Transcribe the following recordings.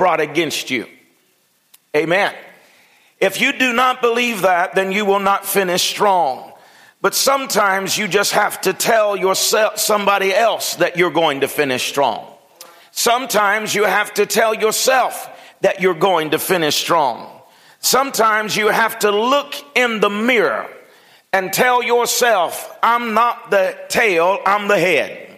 brought against you. Amen. If you do not believe that, then you will not finish strong. But sometimes you just have to tell yourself, somebody else that you're going to finish strong. Sometimes you have to tell yourself that you're going to finish strong. Sometimes you have to look in the mirror and tell yourself, I'm not the tail, I'm the head.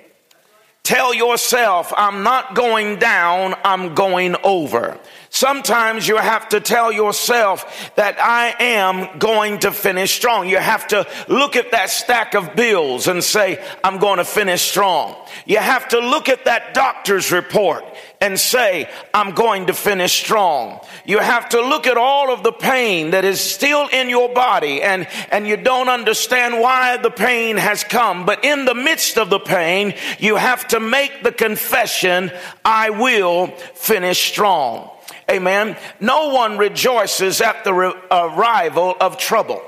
Tell yourself, I'm not going down, I'm going over. Sometimes you have to tell yourself that I am going to finish strong. You have to look at that stack of bills and say, I'm going to finish strong. You have to look at that doctor's report and say, I'm going to finish strong. You have to look at all of the pain that is still in your body and, and you don't understand why the pain has come. But in the midst of the pain, you have to make the confession, I will finish strong. Amen. No one rejoices at the re- arrival of trouble.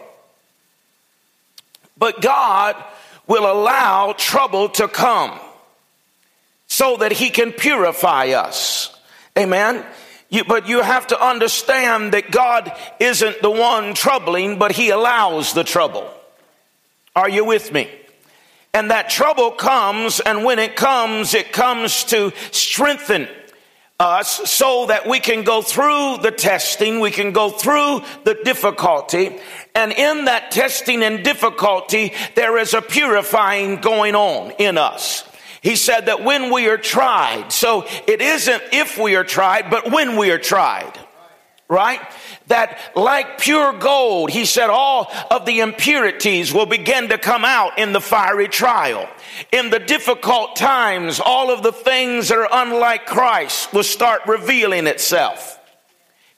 But God will allow trouble to come so that he can purify us. Amen. You, but you have to understand that God isn't the one troubling, but he allows the trouble. Are you with me? And that trouble comes, and when it comes, it comes to strengthen us so that we can go through the testing, we can go through the difficulty, and in that testing and difficulty, there is a purifying going on in us. He said that when we are tried, so it isn't if we are tried, but when we are tried right? That like pure gold, he said all of the impurities will begin to come out in the fiery trial. In the difficult times, all of the things that are unlike Christ will start revealing itself.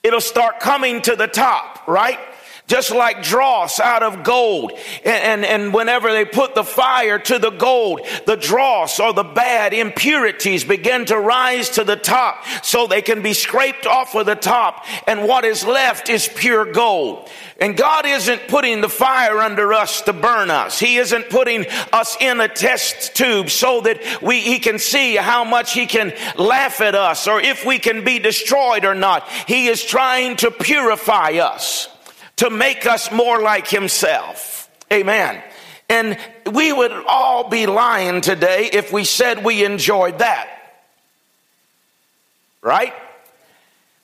It'll start coming to the top, right? Just like dross out of gold. And, and, and, whenever they put the fire to the gold, the dross or the bad impurities begin to rise to the top so they can be scraped off of the top. And what is left is pure gold. And God isn't putting the fire under us to burn us. He isn't putting us in a test tube so that we, he can see how much he can laugh at us or if we can be destroyed or not. He is trying to purify us to make us more like himself. Amen. And we would all be lying today if we said we enjoyed that. Right?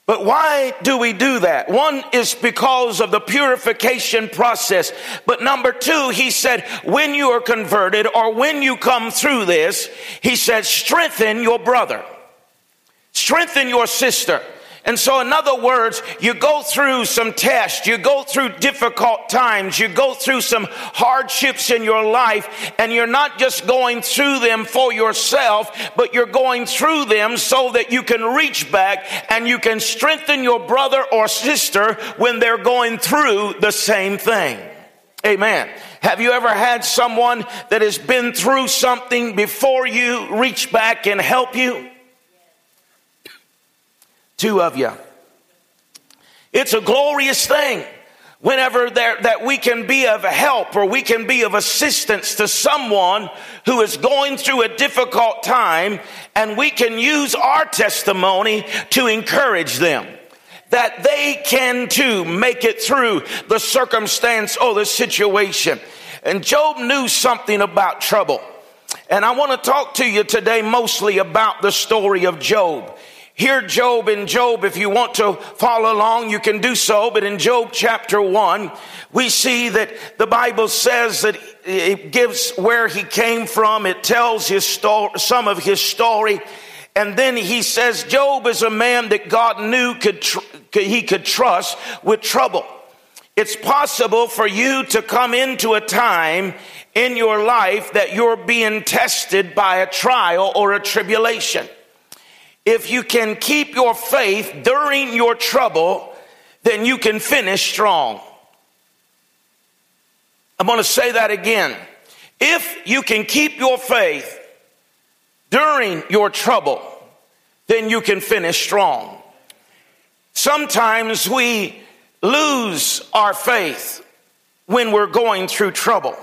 But why do we do that? One is because of the purification process. But number two, he said, when you are converted or when you come through this, he said, strengthen your brother. Strengthen your sister. And so, in other words, you go through some tests, you go through difficult times, you go through some hardships in your life, and you're not just going through them for yourself, but you're going through them so that you can reach back and you can strengthen your brother or sister when they're going through the same thing. Amen. Have you ever had someone that has been through something before you reach back and help you? Two of you. It's a glorious thing whenever there, that we can be of help or we can be of assistance to someone who is going through a difficult time and we can use our testimony to encourage them that they can too make it through the circumstance or the situation. And Job knew something about trouble. And I want to talk to you today mostly about the story of Job. Hear Job in Job. If you want to follow along, you can do so. But in Job chapter one, we see that the Bible says that it gives where he came from. It tells his story, some of his story. And then he says, Job is a man that God knew could, tr- he could trust with trouble. It's possible for you to come into a time in your life that you're being tested by a trial or a tribulation. If you can keep your faith during your trouble, then you can finish strong. I'm going to say that again. If you can keep your faith during your trouble, then you can finish strong. Sometimes we lose our faith when we're going through trouble.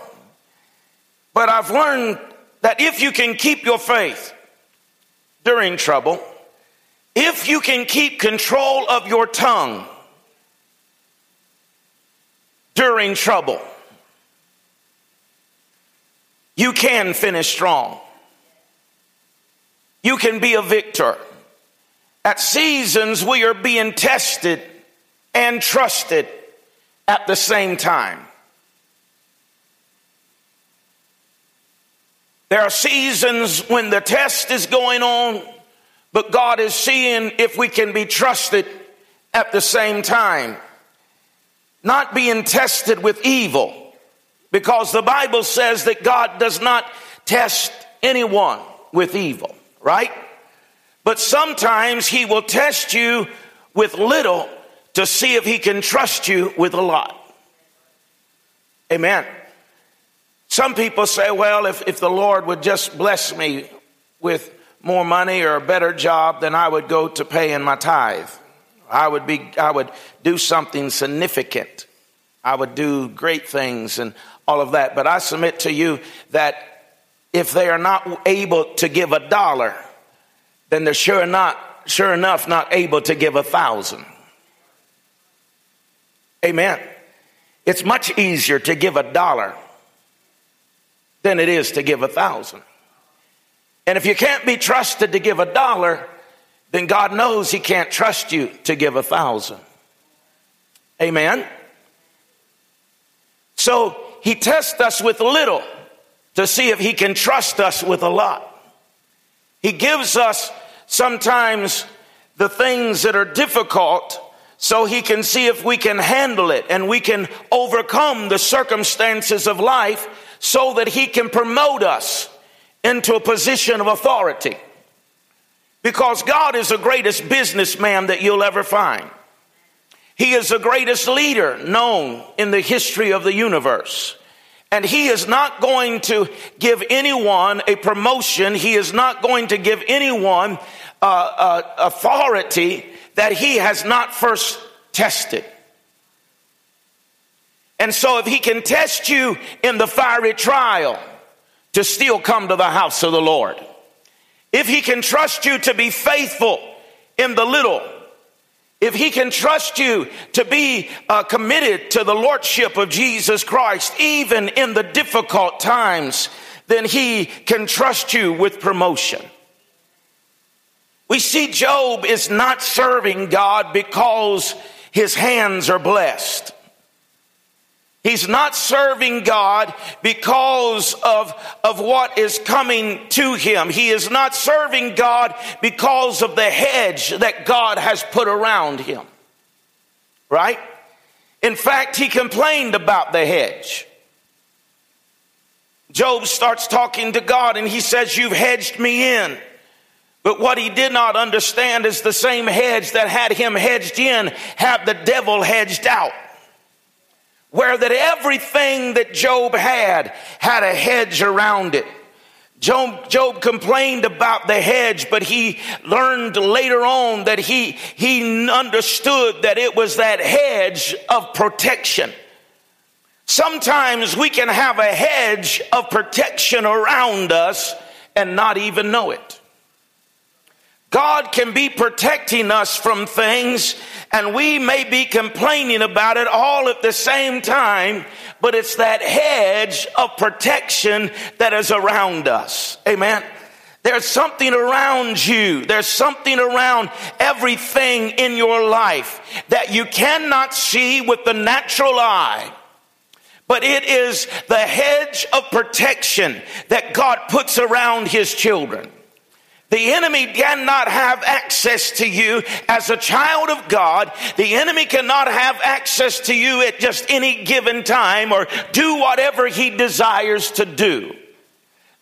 But I've learned that if you can keep your faith during trouble, If you can keep control of your tongue during trouble, you can finish strong. You can be a victor. At seasons, we are being tested and trusted at the same time. There are seasons when the test is going on, but God is seeing if we can be trusted at the same time. Not being tested with evil, because the Bible says that God does not test anyone with evil, right? But sometimes He will test you with little to see if He can trust you with a lot. Amen. Some people say, well, if, if the Lord would just bless me with more money or a better job, then I would go to pay in my tithe. I would be, I would do something significant. I would do great things and all of that. But I submit to you that if they are not able to give a dollar, then they're sure not, sure enough, not able to give a thousand. Amen. It's much easier to give a dollar than it is to give a thousand. And if you can't be trusted to give a dollar, then God knows He can't trust you to give a thousand. Amen. So He tests us with little to see if He can trust us with a lot. He gives us sometimes the things that are difficult so he can see if we can handle it and we can overcome the circumstances of life so that he can promote us into a position of authority. Because God is the greatest businessman that you'll ever find. He is the greatest leader known in the history of the universe. And he is not going to give anyone a promotion. He is not going to give anyone uh, uh, authority that he has not first tested. And so if he can test you in the fiery trial to still come to the house of the Lord, if he can trust you to be faithful in the little, if he can trust you to be uh, committed to the lordship of Jesus Christ, even in the difficult times, then he can trust you with promotion. We see Job is not serving God because his hands are blessed. He's not serving God because of, of what is coming to him. He is not serving God because of the hedge that God has put around him. Right? In fact, he complained about the hedge. Job starts talking to God and he says, You've hedged me in. But what he did not understand is the same hedge that had him hedged in had the devil hedged out where that everything that Job had had a hedge around it. Job, Job complained about the hedge, but he learned later on that he, he understood that it was that hedge of protection. Sometimes we can have a hedge of protection around us and not even know it. God can be protecting us from things and we may be complaining about it all at the same time, but it's that hedge of protection that is around us. Amen. There's something around you. There's something around everything in your life that you cannot see with the natural eye. But it is the hedge of protection that God puts around his children. The enemy cannot have access to you as a child of God. The enemy cannot have access to you at just any given time or do whatever he desires to do.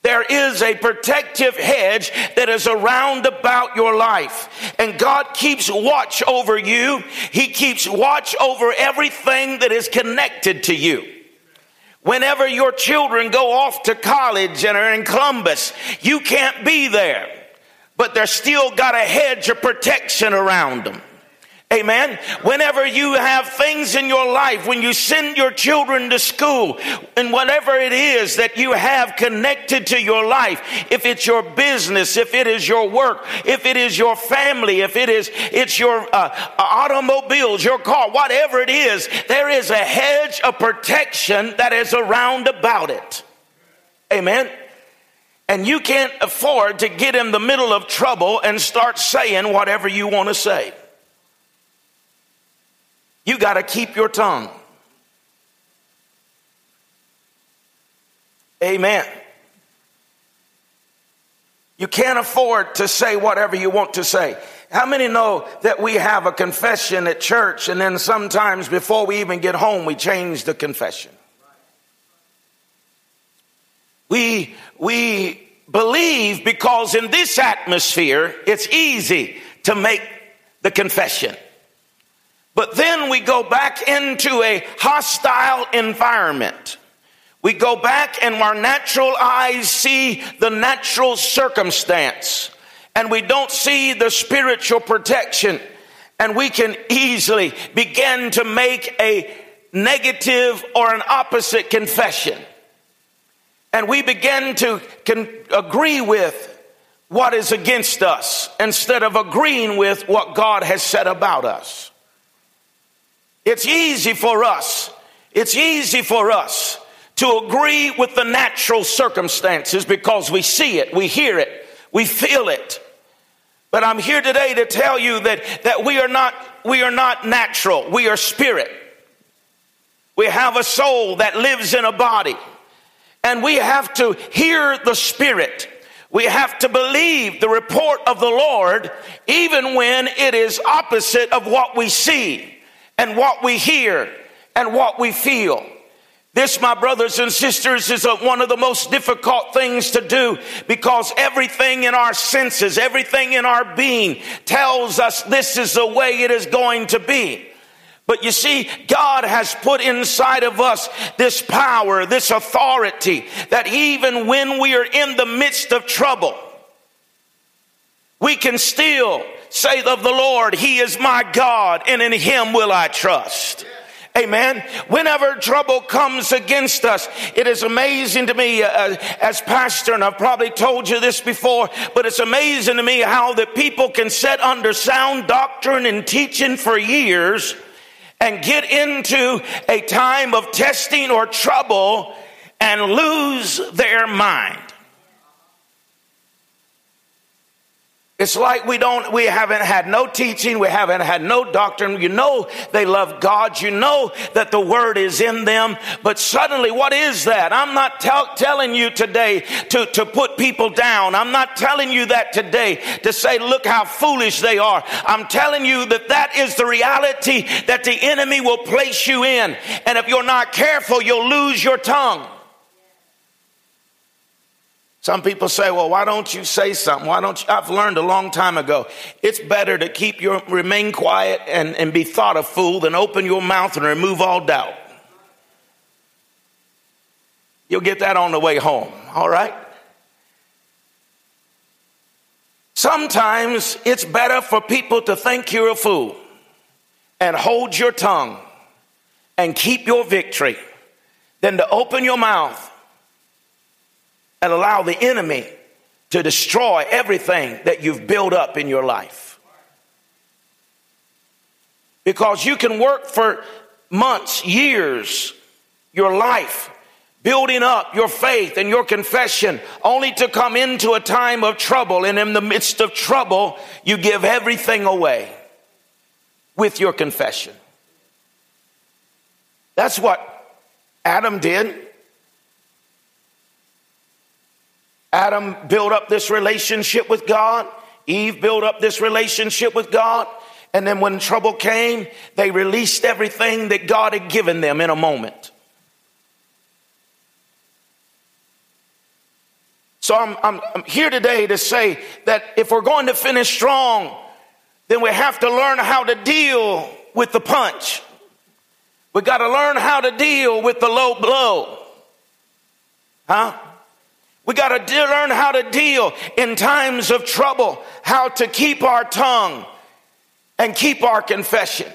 There is a protective hedge that is around about your life. And God keeps watch over you. He keeps watch over everything that is connected to you. Whenever your children go off to college and are in Columbus, you can't be there but they're still got a hedge of protection around them. Amen. Whenever you have things in your life, when you send your children to school, and whatever it is that you have connected to your life, if it's your business, if it is your work, if it is your family, if it is it's your uh, automobiles, your car, whatever it is, there is a hedge of protection that is around about it. Amen. And you can't afford to get in the middle of trouble and start saying whatever you want to say. You got to keep your tongue. Amen. You can't afford to say whatever you want to say. How many know that we have a confession at church and then sometimes before we even get home, we change the confession? We, we believe because in this atmosphere, it's easy to make the confession. But then we go back into a hostile environment. We go back and our natural eyes see the natural circumstance and we don't see the spiritual protection and we can easily begin to make a negative or an opposite confession. And we begin to agree with what is against us instead of agreeing with what God has said about us. It's easy for us. It's easy for us to agree with the natural circumstances because we see it, we hear it, we feel it. But I'm here today to tell you that, that we are not, we are not natural. We are spirit. We have a soul that lives in a body and we have to hear the spirit. We have to believe the report of the Lord even when it is opposite of what we see and what we hear and what we feel. This, my brothers and sisters, is a, one of the most difficult things to do because everything in our senses, everything in our being tells us this is the way it is going to be. But you see, God has put inside of us this power, this authority that even when we are in the midst of trouble, we can still say of the Lord, He is my God, and in Him will I trust. Amen. Whenever trouble comes against us, it is amazing to me uh, as pastor, and I've probably told you this before, but it's amazing to me how that people can sit under sound doctrine and teaching for years and get into a time of testing or trouble and lose their mind. It's like we don't, we haven't had no teaching, we haven't had no doctrine. You know they love God, you know that the word is in them, but suddenly what is that? I'm not tell, telling you today to, to put people down. I'm not telling you that today to say, look how foolish they are. I'm telling you that that is the reality that the enemy will place you in. And if you're not careful, you'll lose your tongue. Some people say, well, why don't you say something? Why don't you? I've learned a long time ago. It's better to keep your, remain quiet and, and be thought a fool than open your mouth and remove all doubt. You'll get that on the way home, all right? Sometimes it's better for people to think you're a fool and hold your tongue and keep your victory than to open your mouth and allow the enemy to destroy everything that you've built up in your life. Because you can work for months, years, your life, building up your faith and your confession, only to come into a time of trouble. And in the midst of trouble, you give everything away with your confession. That's what Adam did. Adam built up this relationship with God. Eve built up this relationship with God. And then when trouble came, they released everything that God had given them in a moment. So I'm, I'm, I'm, here today to say that if we're going to finish strong, then we have to learn how to deal with the punch. We got to learn how to deal with the low blow. Huh? We got to de- learn how to deal in times of trouble, how to keep our tongue and keep our confession.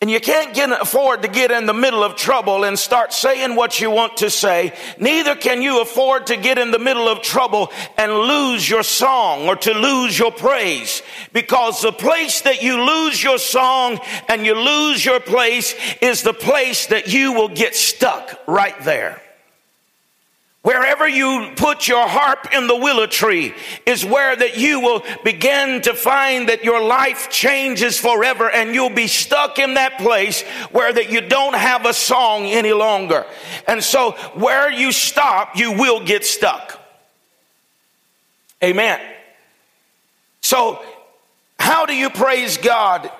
And you can't get, afford to get in the middle of trouble and start saying what you want to say. Neither can you afford to get in the middle of trouble and lose your song or to lose your praise. Because the place that you lose your song and you lose your place is the place that you will get stuck right there. Wherever you put your harp in the willow tree is where that you will begin to find that your life changes forever and you'll be stuck in that place where that you don't have a song any longer. And so where you stop, you will get stuck. Amen. So how do you praise God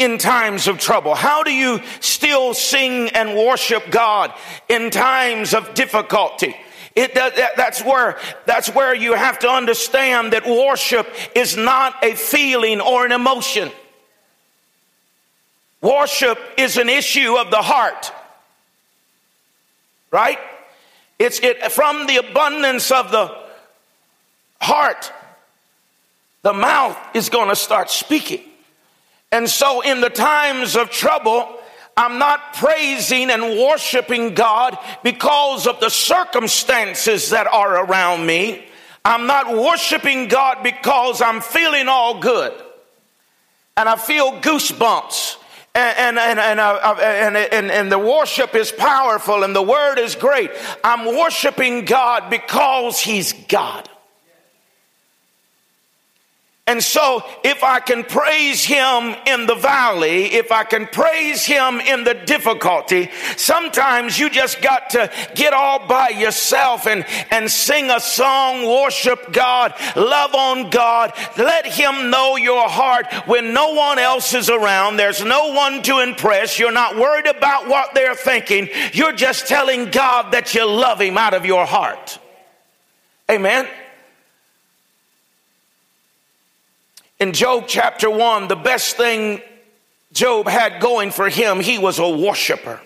in times of trouble? How do you still sing and worship God in times of difficulty? It, that, that's where, that's where you have to understand that worship is not a feeling or an emotion. Worship is an issue of the heart. Right? It's it, from the abundance of the heart, the mouth is going to start speaking. And so in the times of trouble, I'm not praising and worshiping God because of the circumstances that are around me. I'm not worshiping God because I'm feeling all good. And I feel goosebumps. And, and, and, uh, and, and, and, the worship is powerful and the word is great. I'm worshiping God because He's God. And so, if I can praise him in the valley, if I can praise him in the difficulty, sometimes you just got to get all by yourself and, and sing a song, worship God, love on God, let him know your heart when no one else is around. There's no one to impress. You're not worried about what they're thinking. You're just telling God that you love him out of your heart. Amen. In Job chapter 1, the best thing Job had going for him, he was a worshiper.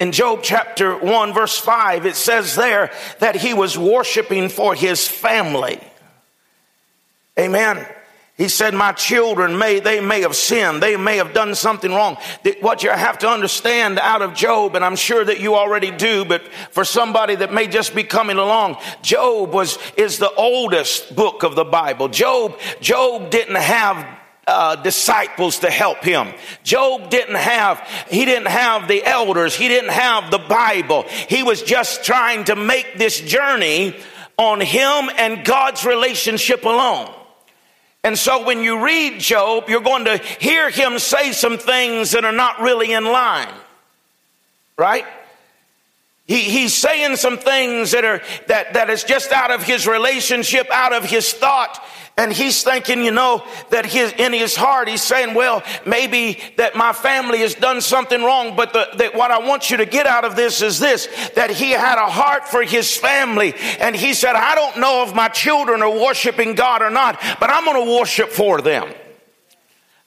In Job chapter 1, verse 5, it says there that he was worshiping for his family. Amen. He said, my children may, they may have sinned. They may have done something wrong. What you have to understand out of Job, and I'm sure that you already do, but for somebody that may just be coming along, Job was, is the oldest book of the Bible. Job, Job didn't have uh, disciples to help him. Job didn't have, he didn't have the elders. He didn't have the Bible. He was just trying to make this journey on him and God's relationship alone. And so when you read Job, you're going to hear him say some things that are not really in line. Right? He, he's saying some things that are that, that is just out of his relationship, out of his thought, and he's thinking, you know, that his, in his heart, he's saying, well, maybe that my family has done something wrong, but the, that what I want you to get out of this is this, that he had a heart for his family. And he said, I don't know if my children are worshiping God or not, but I'm going to worship for them.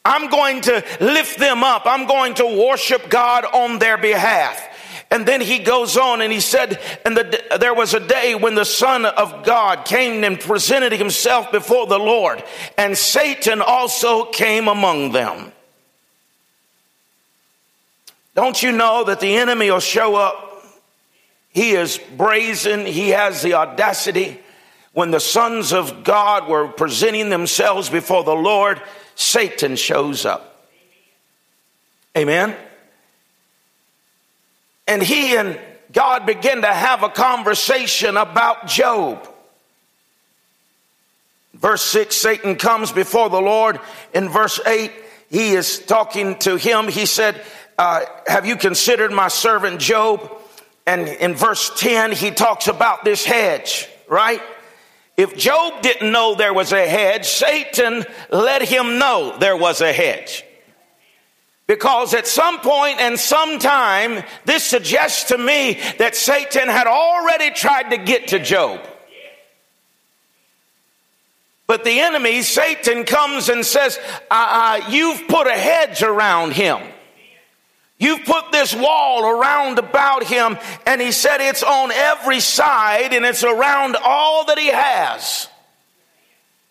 I'm going to lift them up. I'm going to worship God on their behalf. And then he goes on and he said, and the, there was a day when the son of God came and presented himself before the Lord and Satan also came among them. Don't you know that the enemy will show up? He is brazen. He has the audacity. When the sons of God were presenting themselves before the Lord, Satan shows up. Amen. And he and God began to have a conversation about Job. Verse 6, Satan comes before the Lord. In verse 8, he is talking to him. He said, uh, Have you considered my servant Job? And in verse 10, he talks about this hedge, right? If Job didn't know there was a hedge, Satan let him know there was a hedge. Because at some point and some time, this suggests to me that Satan had already tried to get to Job. But the enemy, Satan, comes and says, uh, uh, You've put a hedge around him. You've put this wall around about him. And he said, It's on every side and it's around all that he has.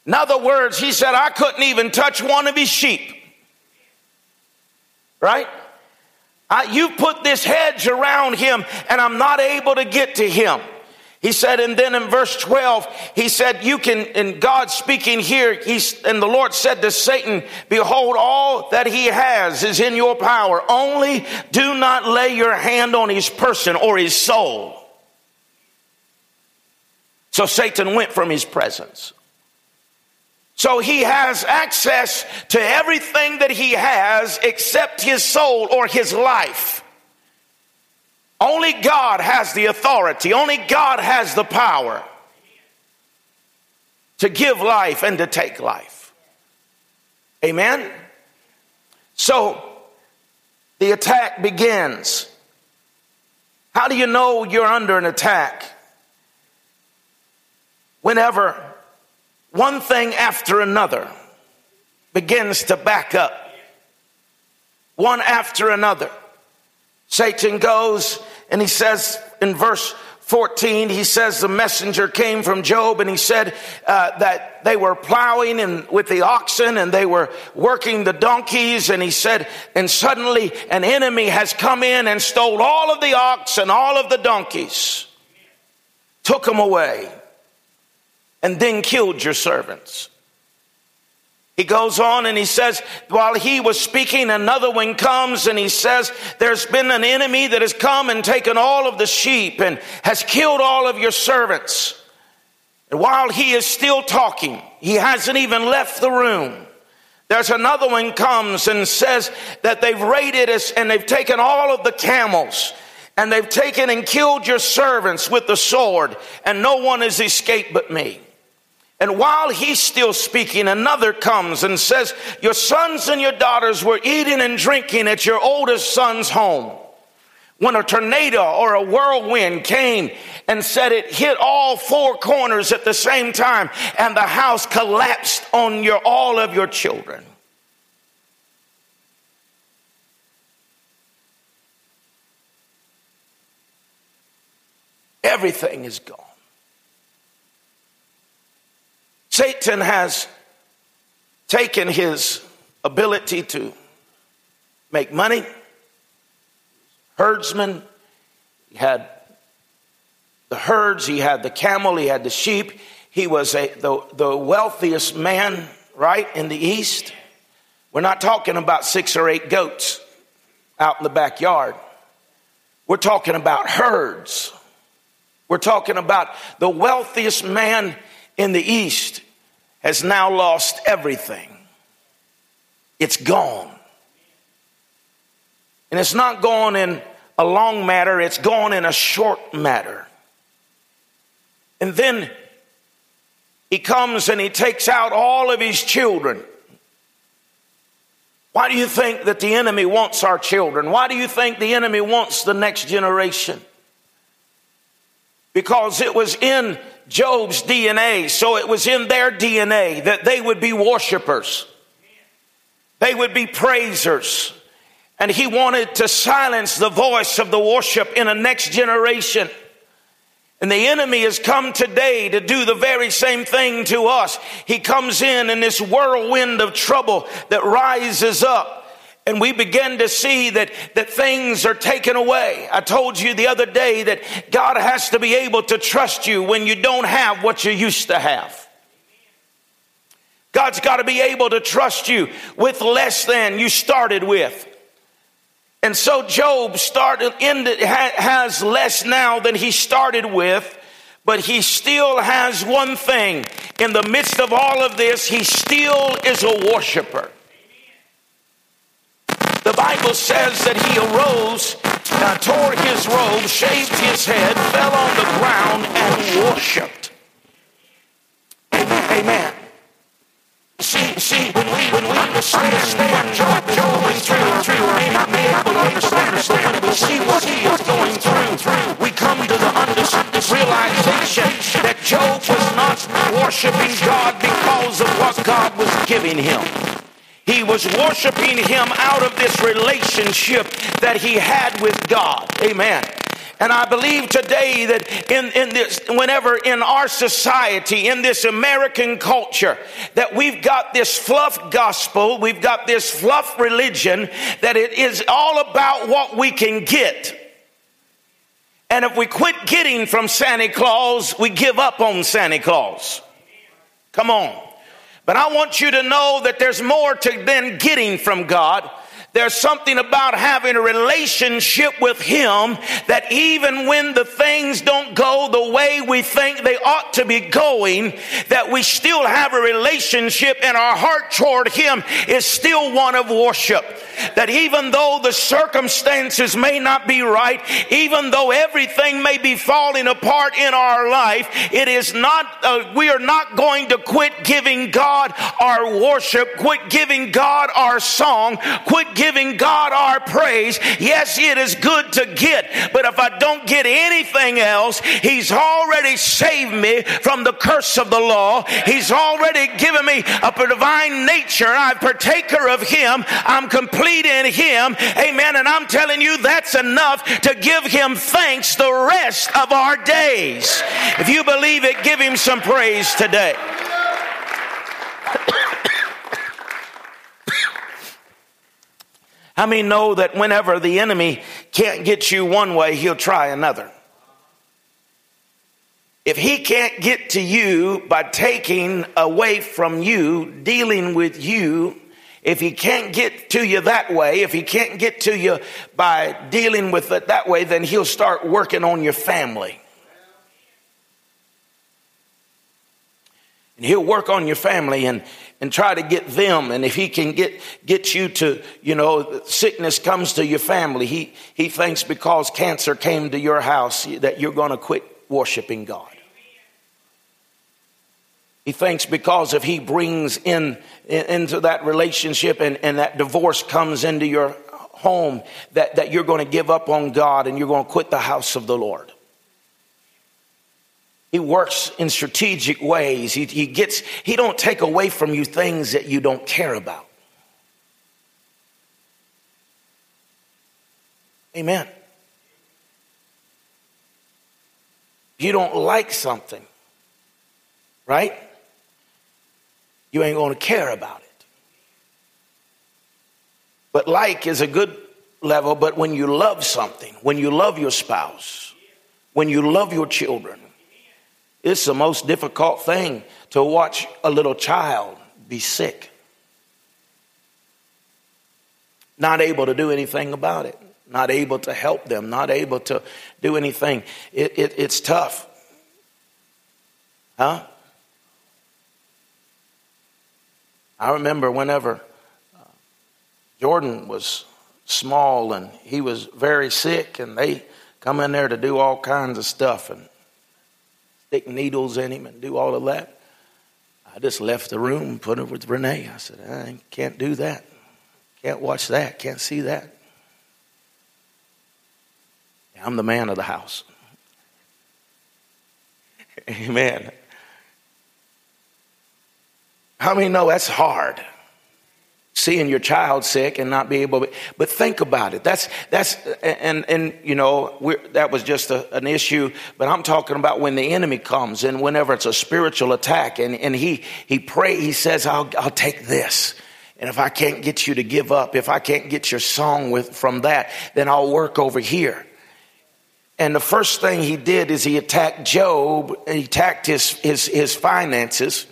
In other words, he said, I couldn't even touch one of his sheep. Right? I, you put this hedge around him and I'm not able to get to him. He said, and then in verse 12, he said, you can, and God speaking here, he's, and the Lord said to Satan, behold, all that he has is in your power. Only do not lay your hand on his person or his soul. So Satan went from his presence. So he has access to everything that he has except his soul or his life. Only God has the authority, only God has the power to give life and to take life. Amen? So the attack begins. How do you know you're under an attack? Whenever one thing after another begins to back up, one after another. Satan goes and he says in verse 14, he says the messenger came from Job and he said uh, that they were plowing and with the oxen and they were working the donkeys. And he said, and suddenly an enemy has come in and stole all of the oxen, and all of the donkeys, took them away, and then killed your servants. He goes on and he says, while he was speaking, another one comes and he says, there's been an enemy that has come and taken all of the sheep and has killed all of your servants. And while he is still talking, he hasn't even left the room. There's another one comes and says that they've raided us and they've taken all of the camels and they've taken and killed your servants with the sword and no one has escaped but me. And while he's still speaking, another comes and says, Your sons and your daughters were eating and drinking at your oldest son's home. When a tornado or a whirlwind came and said it hit all four corners at the same time, and the house collapsed on your, all of your children. Everything is gone. Satan has taken his ability to make money, herdsman, he had the herds, he had the camel, he had the sheep. He was a, the, the wealthiest man, right, in the East. We're not talking about six or eight goats out in the backyard. We're talking about herds. We're talking about the wealthiest man in the East has now lost everything. It's gone. And it's not gone in a long matter, it's gone in a short matter. And then he comes and he takes out all of his children. Why do you think that the enemy wants our children? Why do you think the enemy wants the next generation? Because it was in Job's DNA, so it was in their DNA that they would be worshipers. They would be praisers. And he wanted to silence the voice of the worship in a next generation. And the enemy has come today to do the very same thing to us. He comes in in this whirlwind of trouble that rises up and we begin to see that, that things are taken away. I told you the other day that God has to be able to trust you when you don't have what you used to have. God's got to be able to trust you with less than you started with. And so Job started the, has less now than he started with, but he still has one thing. In the midst of all of this, he still is a worshiper. The Bible says that he arose, uh, tore his robe, shaved his head, fell on the ground, and worshiped. Amen. See, see, when we, when we understand what Job going through, may not be able to understand, but see what he is going through, through? we come to the realization that Job was not worshiping God because of what God was giving him. He was worshiping him out of this relationship that he had with God. Amen. And I believe today that in, in this, whenever in our society, in this American culture, that we've got this fluff gospel, we've got this fluff religion, that it is all about what we can get. And if we quit getting from Santa Claus, we give up on Santa Claus. Come on. But I want you to know that there's more to than getting from God. There's something about having a relationship with Him that even when the things don't go the way we think they ought to be going, that we still have a relationship and our heart toward Him is still one of worship. That even though the circumstances may not be right, even though everything may be falling apart in our life, it is not, uh, we are not going to quit giving God our worship, quit giving God our song, quit giving giving God our praise. Yes, it is good to get, but if I don't get anything else, He's already saved me from the curse of the law. He's already given me a divine nature. I'm partaker of Him. I'm complete in Him. Amen. And I'm telling you, that's enough to give Him thanks the rest of our days. If you believe it, give Him some praise today. How many know that whenever the enemy can't get you one way, he'll try another? If he can't get to you by taking away from you, dealing with you, if he can't get to you that way, if he can't get to you by dealing with it that way, then he'll start working on your family. And he'll work on your family and, and try to get them. And if he can get, get you to, you know, sickness comes to your family, he, he thinks because cancer came to your house that you're going to quit worshiping God. He thinks because if he brings in, in into that relationship and, and that divorce comes into your home, that, that you're going to give up on God and you're going to quit the house of the Lord. He works in strategic ways. He, he gets, he don't take away from you things that you don't care about. Amen. You don't like something, right? You ain't going to care about it. But like is a good level, but when you love something, when you love your spouse, when you love your children, it's the most difficult thing to watch a little child be sick, not able to do anything about it, not able to help them, not able to do anything. It, it, it's tough. Huh? I remember whenever uh, Jordan was small and he was very sick, and they come in there to do all kinds of stuff, and stick needles in him and do all of that. I just left the room put it with Renee. I said, I can't do that. Can't watch that. Can't see that. I'm the man of the house. Amen. How many know that's hard? Seeing your child sick and not be able to, but think about it. That's, that's, and, and, you know, that was just a, an issue, but I'm talking about when the enemy comes and whenever it's a spiritual attack and, and he, he pray, he says, I'll, I'll take this. And if I can't get you to give up, if I can't get your song with, from that, then I'll work over here. And the first thing he did is he attacked Job, he attacked his, his, his finances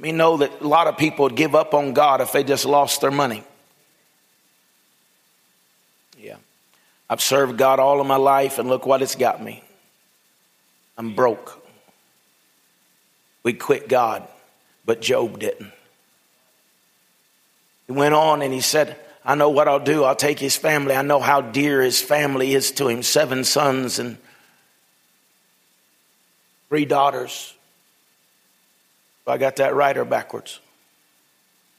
we know that a lot of people would give up on God if they just lost their money. Yeah. I've served God all of my life, and look what it's got me. I'm broke. We quit God, but Job didn't. He went on and he said, I know what I'll do. I'll take his family. I know how dear his family is to him seven sons and three daughters. I got that right or backwards.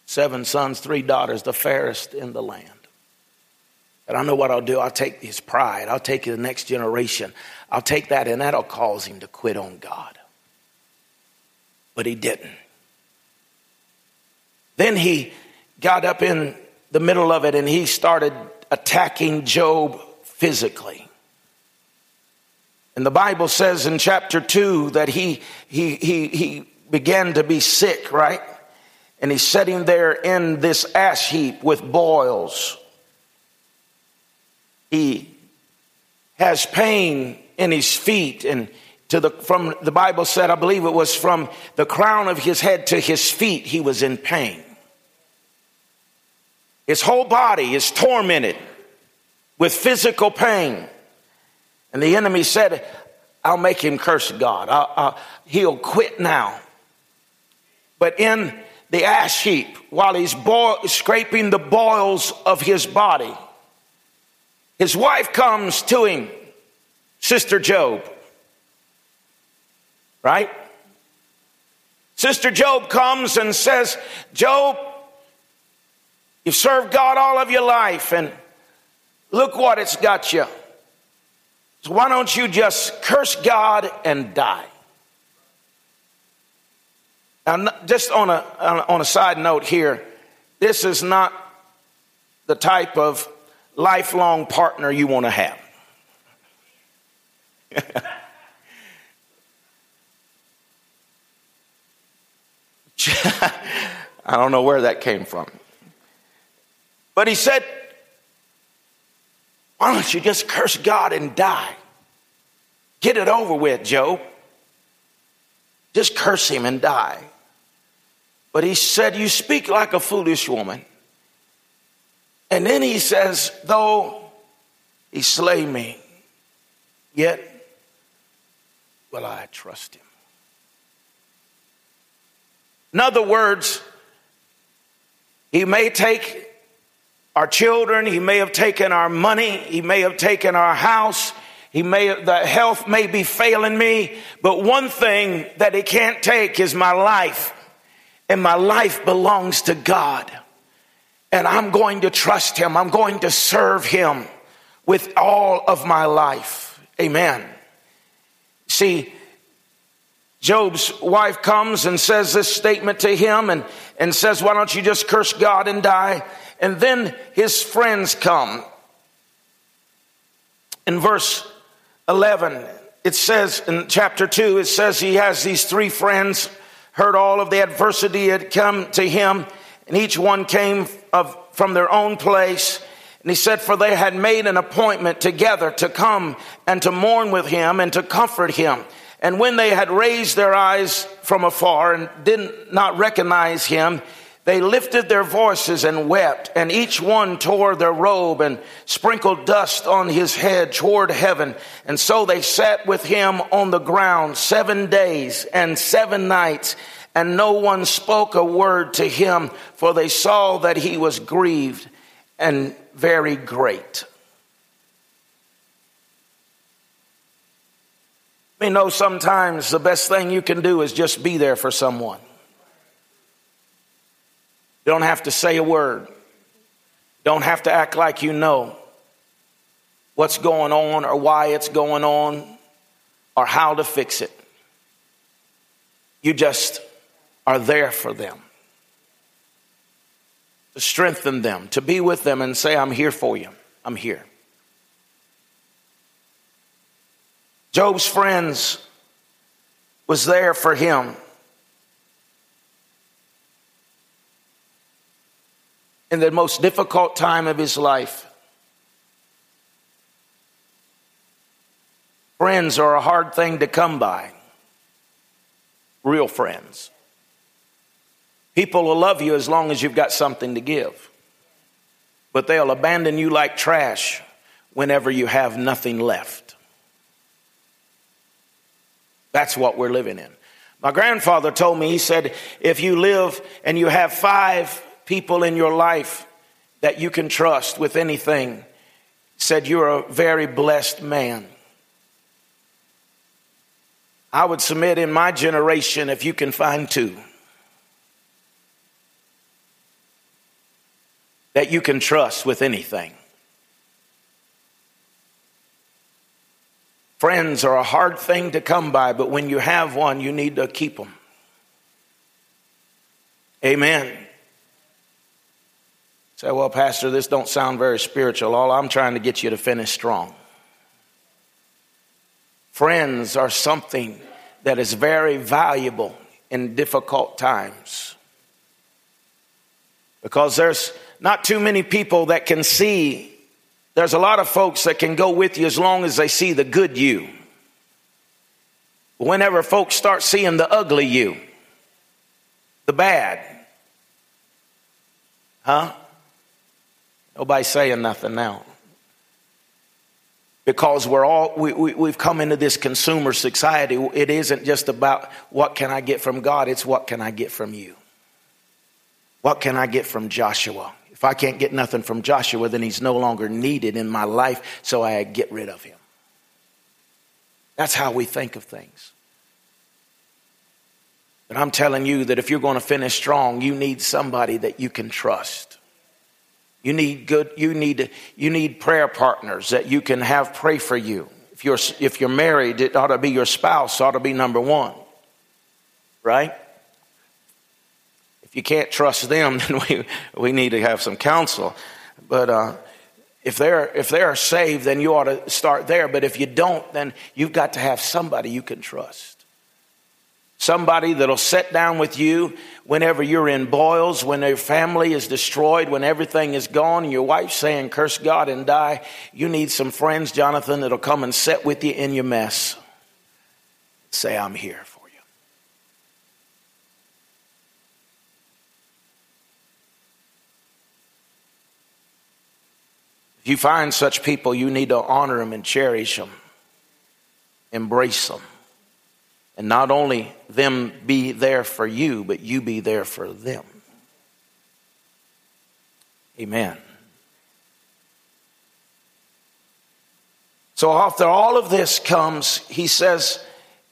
Seven sons, three daughters, the fairest in the land. And I know what I'll do. I'll take his pride. I'll take the next generation. I'll take that, and that'll cause him to quit on God. But he didn't. Then he got up in the middle of it and he started attacking Job physically. And the Bible says in chapter 2 that he, he, he, he began to be sick, right? And he's sitting there in this ash heap with boils. He has pain in his feet and to the from the Bible said, I believe it was from the crown of his head to his feet, he was in pain. His whole body is tormented with physical pain. And the enemy said, I'll make him curse God. I'll, I'll, he'll quit now. But in the ash heap, while he's boil, scraping the boils of his body, his wife comes to him, Sister Job. Right? Sister Job comes and says, Job, you've served God all of your life, and look what it's got you. So why don't you just curse God and die? Now, just on a, on a side note here, this is not the type of lifelong partner you want to have. I don't know where that came from. But he said, Why don't you just curse God and die? Get it over with, Job. Just curse him and die. But he said, You speak like a foolish woman. And then he says, Though he slay me, yet will I trust him. In other words, he may take our children, he may have taken our money, he may have taken our house, he may the health may be failing me, but one thing that he can't take is my life. And my life belongs to God. And I'm going to trust him. I'm going to serve him with all of my life. Amen. See, Job's wife comes and says this statement to him and, and says, Why don't you just curse God and die? And then his friends come. In verse 11, it says in chapter 2, it says he has these three friends, heard all of the adversity had come to him, and each one came of, from their own place. And he said, For they had made an appointment together to come and to mourn with him and to comfort him. And when they had raised their eyes from afar and did not recognize him, they lifted their voices and wept, and each one tore their robe and sprinkled dust on his head toward heaven. And so they sat with him on the ground seven days and seven nights, and no one spoke a word to him, for they saw that he was grieved and very great. We know sometimes the best thing you can do is just be there for someone. Don't have to say a word. Don't have to act like you know what's going on or why it's going on or how to fix it. You just are there for them. To strengthen them, to be with them and say, I'm here for you. I'm here. Job's friends was there for him. In the most difficult time of his life. Friends are a hard thing to come by. Real friends. People will love you as long as you've got something to give. But they'll abandon you like trash whenever you have nothing left. That's what we're living in. My grandfather told me, he said, if you live and you have five people in your life that you can trust with anything, said you're a very blessed man. I would submit in my generation if you can find two that you can trust with anything. Friends are a hard thing to come by, but when you have one, you need to keep them. Amen. Say, well, Pastor, this don't sound very spiritual. All I'm trying to get you to finish strong. Friends are something that is very valuable in difficult times. Because there's not too many people that can see, there's a lot of folks that can go with you as long as they see the good you. Whenever folks start seeing the ugly you, the bad, huh? Nobody saying nothing now. Because we're all we, we, we've come into this consumer society. It isn't just about what can i get from god it's what can i get from you. What can i get from joshua? If i can't get nothing from joshua then he's no longer needed in my life so i get rid of him. That's how we think of things. But i'm telling you that if you're going to finish strong you need somebody that you can trust you need good, you need, you need prayer partners that you can have pray for you. If you're, if you're married, it ought to be your spouse, ought to be number one. Right? If you can't trust them, then we, we need to have some counsel. But, uh, if they're if they're saved then you ought to start there but if you don't then you've got to have somebody you can trust Somebody that'll sit down with you whenever you're in boils, when your family is destroyed, when everything is gone, and your wife's saying, Curse God and die. You need some friends, Jonathan, that'll come and sit with you in your mess. Say, I'm here for you. If you find such people, you need to honor them and cherish them, embrace them. And not only them be there for you, but you be there for them. Amen. So after all of this comes, he says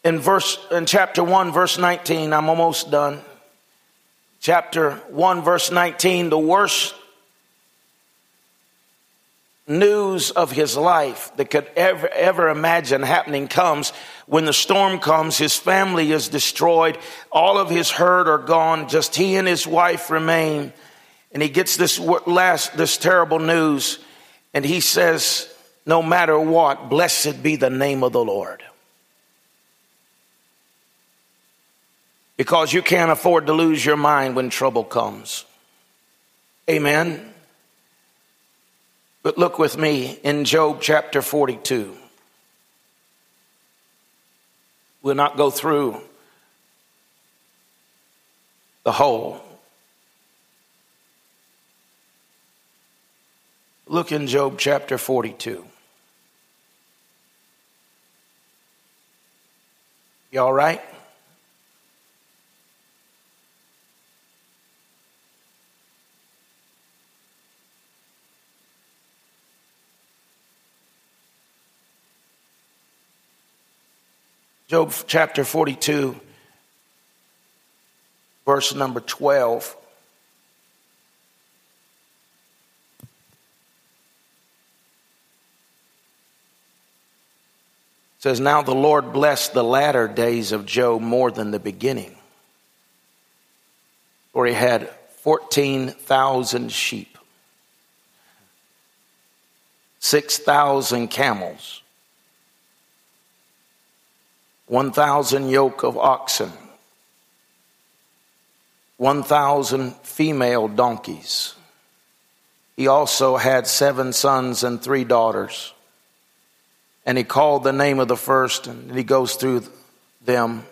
in verse in chapter 1 verse 19, I'm almost done. Chapter 1 verse 19, the worst news of his life that could ever, ever imagine happening comes when the storm comes. His family is destroyed. All of his herd are gone. Just he and his wife remain. And he gets this last, this terrible news. And he says, no matter what, blessed be the name of the Lord. Because you can't afford to lose your mind when trouble comes. Amen. But look with me in Job chapter 42. We'll not go through the whole. Look in Job chapter 42. You all right? Job chapter 42, verse number 12. says, Now the Lord blessed the latter days of Job more than the beginning. For he had 14,000 sheep, 6,000 camels, 1,000 yoke of oxen, 1,000 female donkeys. He also had seven sons and three daughters. And he called the name of the first, and he goes through them.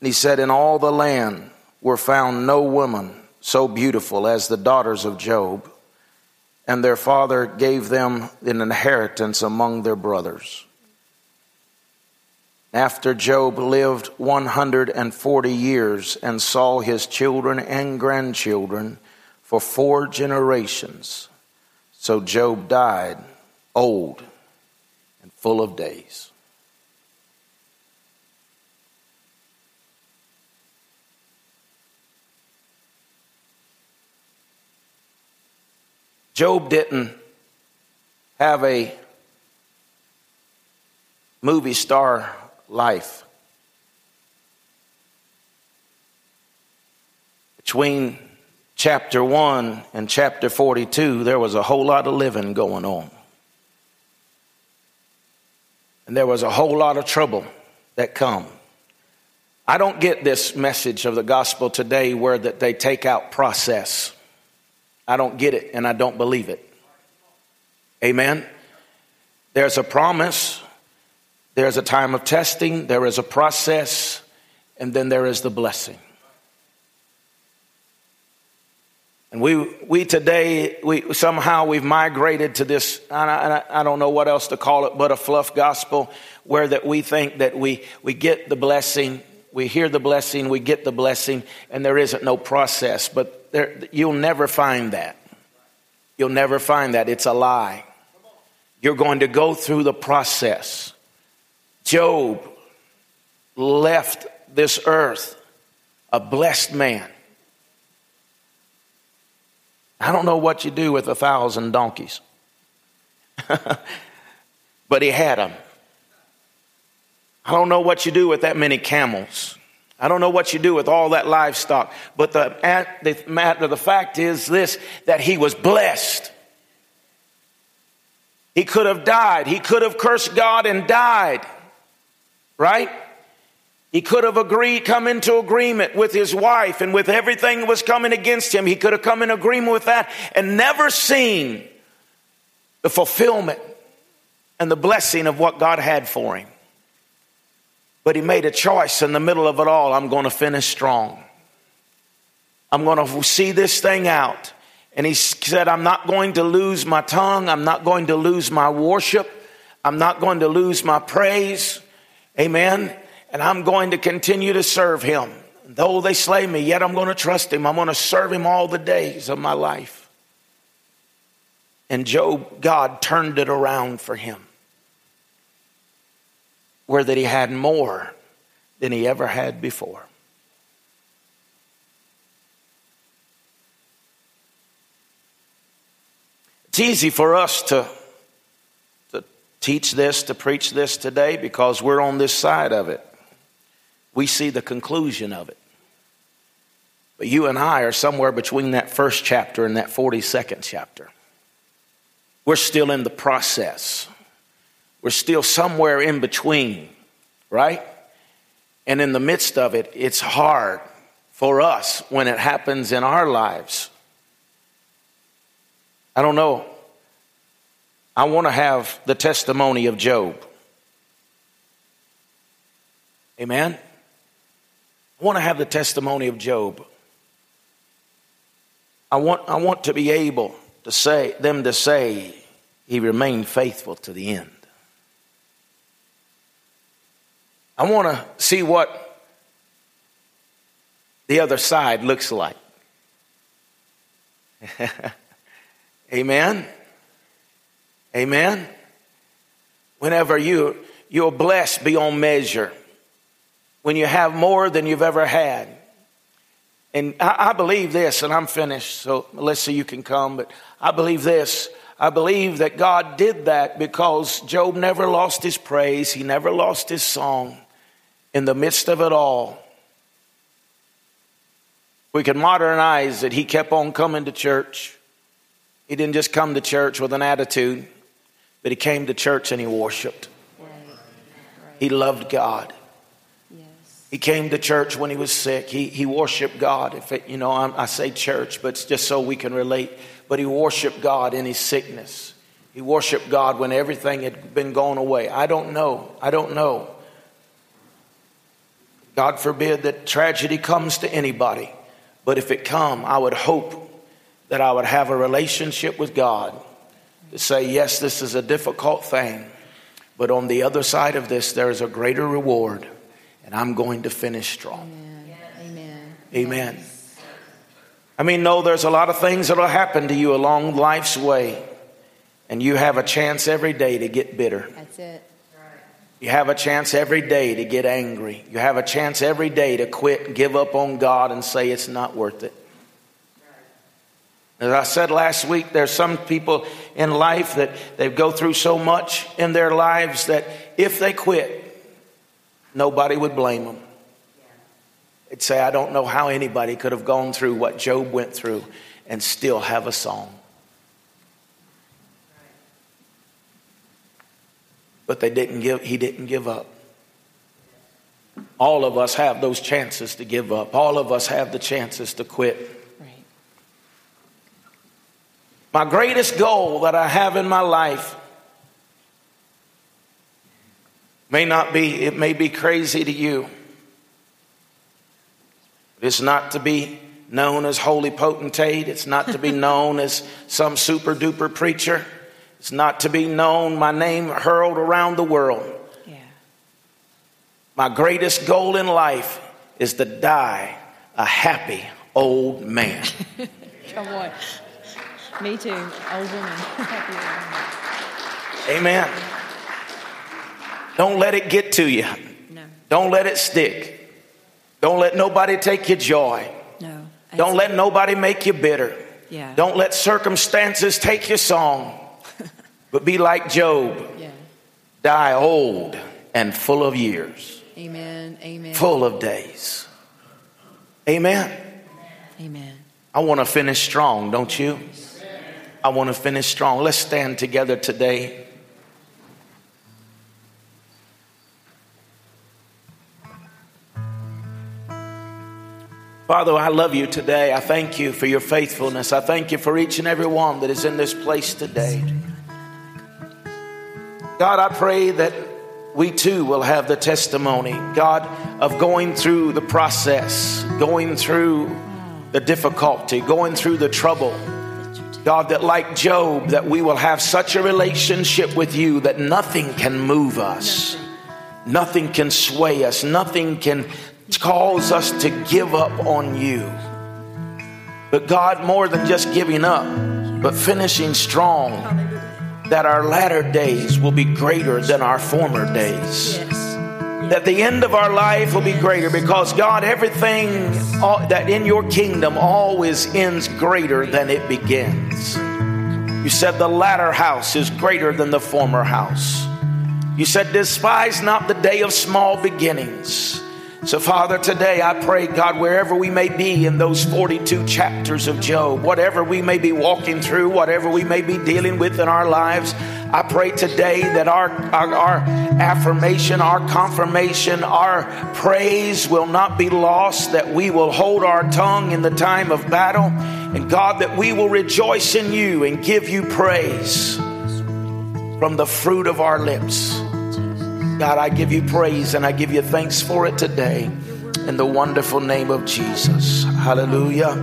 And he said, In all the land were found no woman so beautiful as the daughters of Job, and their father gave them an inheritance among their brothers. After Job lived 140 years and saw his children and grandchildren for four generations, so Job died old and full of days. Job didn't have a movie star life. Between chapter 1 and chapter 42, there was a whole lot of living going on. And there was a whole lot of trouble that come. I don't get this message of the gospel today where that they take out process. I don't get it and I don't believe it. Amen. There's a promise, there's a time of testing, there is a process, and then there is the blessing. And we, we today, we somehow we've migrated to this, I, I, I don't know what else to call it, but a fluff gospel where that we think that we, we get the blessing, we hear the blessing, we get the blessing, and there isn't no process. But there, you'll never find that. You'll never find that. It's a lie. You're going to go through the process. Job left this earth a blessed man. I don't know what you do with a thousand donkeys, but he had them. I don't know what you do with that many camels. I don't know what you do with all that livestock. But the, the matter, the fact is this, that he was blessed. He could have died. He could have cursed God and died. Right? He could have agreed, come into agreement with his wife and with everything that was coming against him. He could have come in agreement with that and never seen the fulfillment and the blessing of what God had for him. But he made a choice in the middle of it all. I'm going to finish strong. I'm going to see this thing out. And he said, I'm not going to lose my tongue. I'm not going to lose my worship. I'm not going to lose my praise. Amen. And I'm going to continue to serve him. Though they slay me, yet I'm going to trust him. I'm going to serve him all the days of my life. And Job, God turned it around for him where that he had more than he ever had before. It's easy for us to, teach this, to preach this today because we're on this side of it. We see the conclusion of it. But you and I are somewhere between that first chapter and that 42nd chapter. We're still in the process. We're still somewhere in between, right? And in the midst of it, it's hard for us when it happens in our lives. I don't know. I want to have the testimony of Job. Amen? I want to have the testimony of Job. I want, I want to be able to say, them to say, he remained faithful to the end. I want to see what the other side looks like. Amen. Amen. Whenever you you're blessed beyond measure, when you have more than you've ever had. And I, I believe this, and I'm finished, so Melissa, you can come, but I believe this. I believe that God did that because Job never lost his praise, he never lost his song in the midst of it all, we can modernize that he kept on coming to church. He didn't just come to church with an attitude, but he came to church and he worshiped. He loved God. He came to church when he was sick. He, he worshiped God. If it, you know, I'm, I say church, but it's just so we can relate. But he worshiped God in his sickness. He worshiped God when everything had been gone away. I don't know. I don't know. God forbid that tragedy comes to anybody. But if it come, I would hope that I would have a relationship with God to say, yes, this is a difficult thing, but on the other side of this, there is a greater reward, and I'm going to finish strong. Amen. Amen. I mean, no, there's a lot of things that will happen to you along life's way, and you have a chance every day to get bitter. That's it. You have a chance every day to get angry. You have a chance every day to quit, give up on God, and say it's not worth it. As I said last week, there's some people in life that they go through so much in their lives that if they quit, nobody would blame them. They'd say, I don't know how anybody could have gone through what Job went through and still have a song. but they didn't give, he didn't give up. All of us have those chances to give up. All of us have the chances to quit. Right. My greatest goal that I have in my life may not be, it may be crazy to you. It's not to be known as holy potentate. It's not to be known as some super duper preacher. It's not to be known, my name hurled around the world. Yeah. My greatest goal in life is to die a happy old man. Come on. Me too, old woman. Amen. Don't let it get to you. No. Don't let it stick. Don't let nobody take your joy. No. Don't let nobody make you bitter. Yeah. Don't let circumstances take your song. but be like Job. Yeah. Die old and full of years. Amen. Amen. Full of days. Amen. Amen. I want to finish strong, don't you? I want to finish strong. Let's stand together today. Father, I love you today. I thank you for your faithfulness. I thank you for each and every one that is in this place today. God, I pray that we too will have the testimony, God, of going through the process, going through the difficulty, going through the trouble. God, that like Job, that we will have such a relationship with you that nothing can move us, nothing can sway us, nothing can cause us to give up on you. But God, more than just giving up, but finishing strong, that our latter days will be greater than our former days. That the end of our life will be greater because God, everything that in your kingdom always ends greater than it begins. You said the latter house is greater than the former house. You said, despise not the day of small beginnings. So, Father, today I pray, God, wherever we may be in those 42 chapters of Job, whatever we may be walking through, whatever we may be dealing with in our lives, I pray today that our, our, our affirmation, our confirmation, our praise will not be lost, that we will hold our tongue in the time of battle, and God, that we will rejoice in you and give you praise from the fruit of our lips. God, I give you praise and I give you thanks for it today in the wonderful name of Jesus. Hallelujah.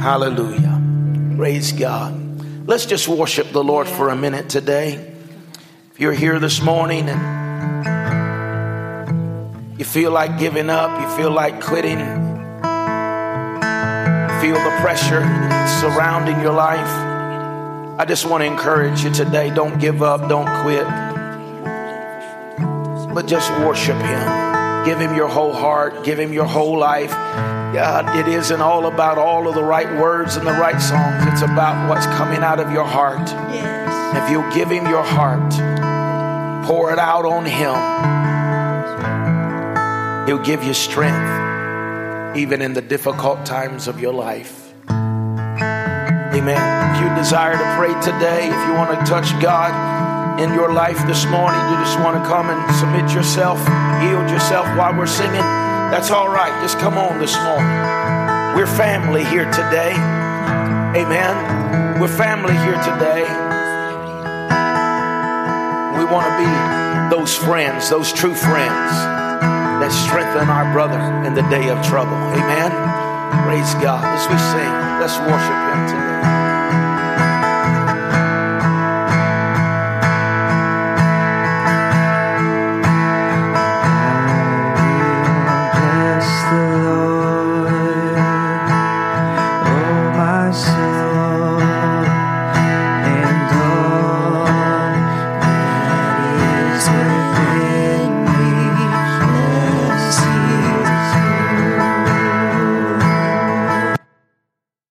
Hallelujah. Praise God. Let's just worship the Lord for a minute today. If you're here this morning and you feel like giving up, you feel like quitting, feel the pressure surrounding your life, I just want to encourage you today don't give up, don't quit but just worship Him. Give Him your whole heart, give Him your whole life. God, it isn't all about all of the right words and the right songs, it's about what's coming out of your heart. Yes. If you'll give Him your heart, pour it out on Him, He'll give you strength, even in the difficult times of your life. Amen. If you desire to pray today, if you want to touch God, in your life this morning, you just want to come and submit yourself, yield yourself while we're singing, that's all right. Just come on this morning. We're family here today. Amen. We're family here today. We want to be those friends, those true friends that strengthen our brother in the day of trouble. Amen. Praise God. As we sing, let's worship Him today.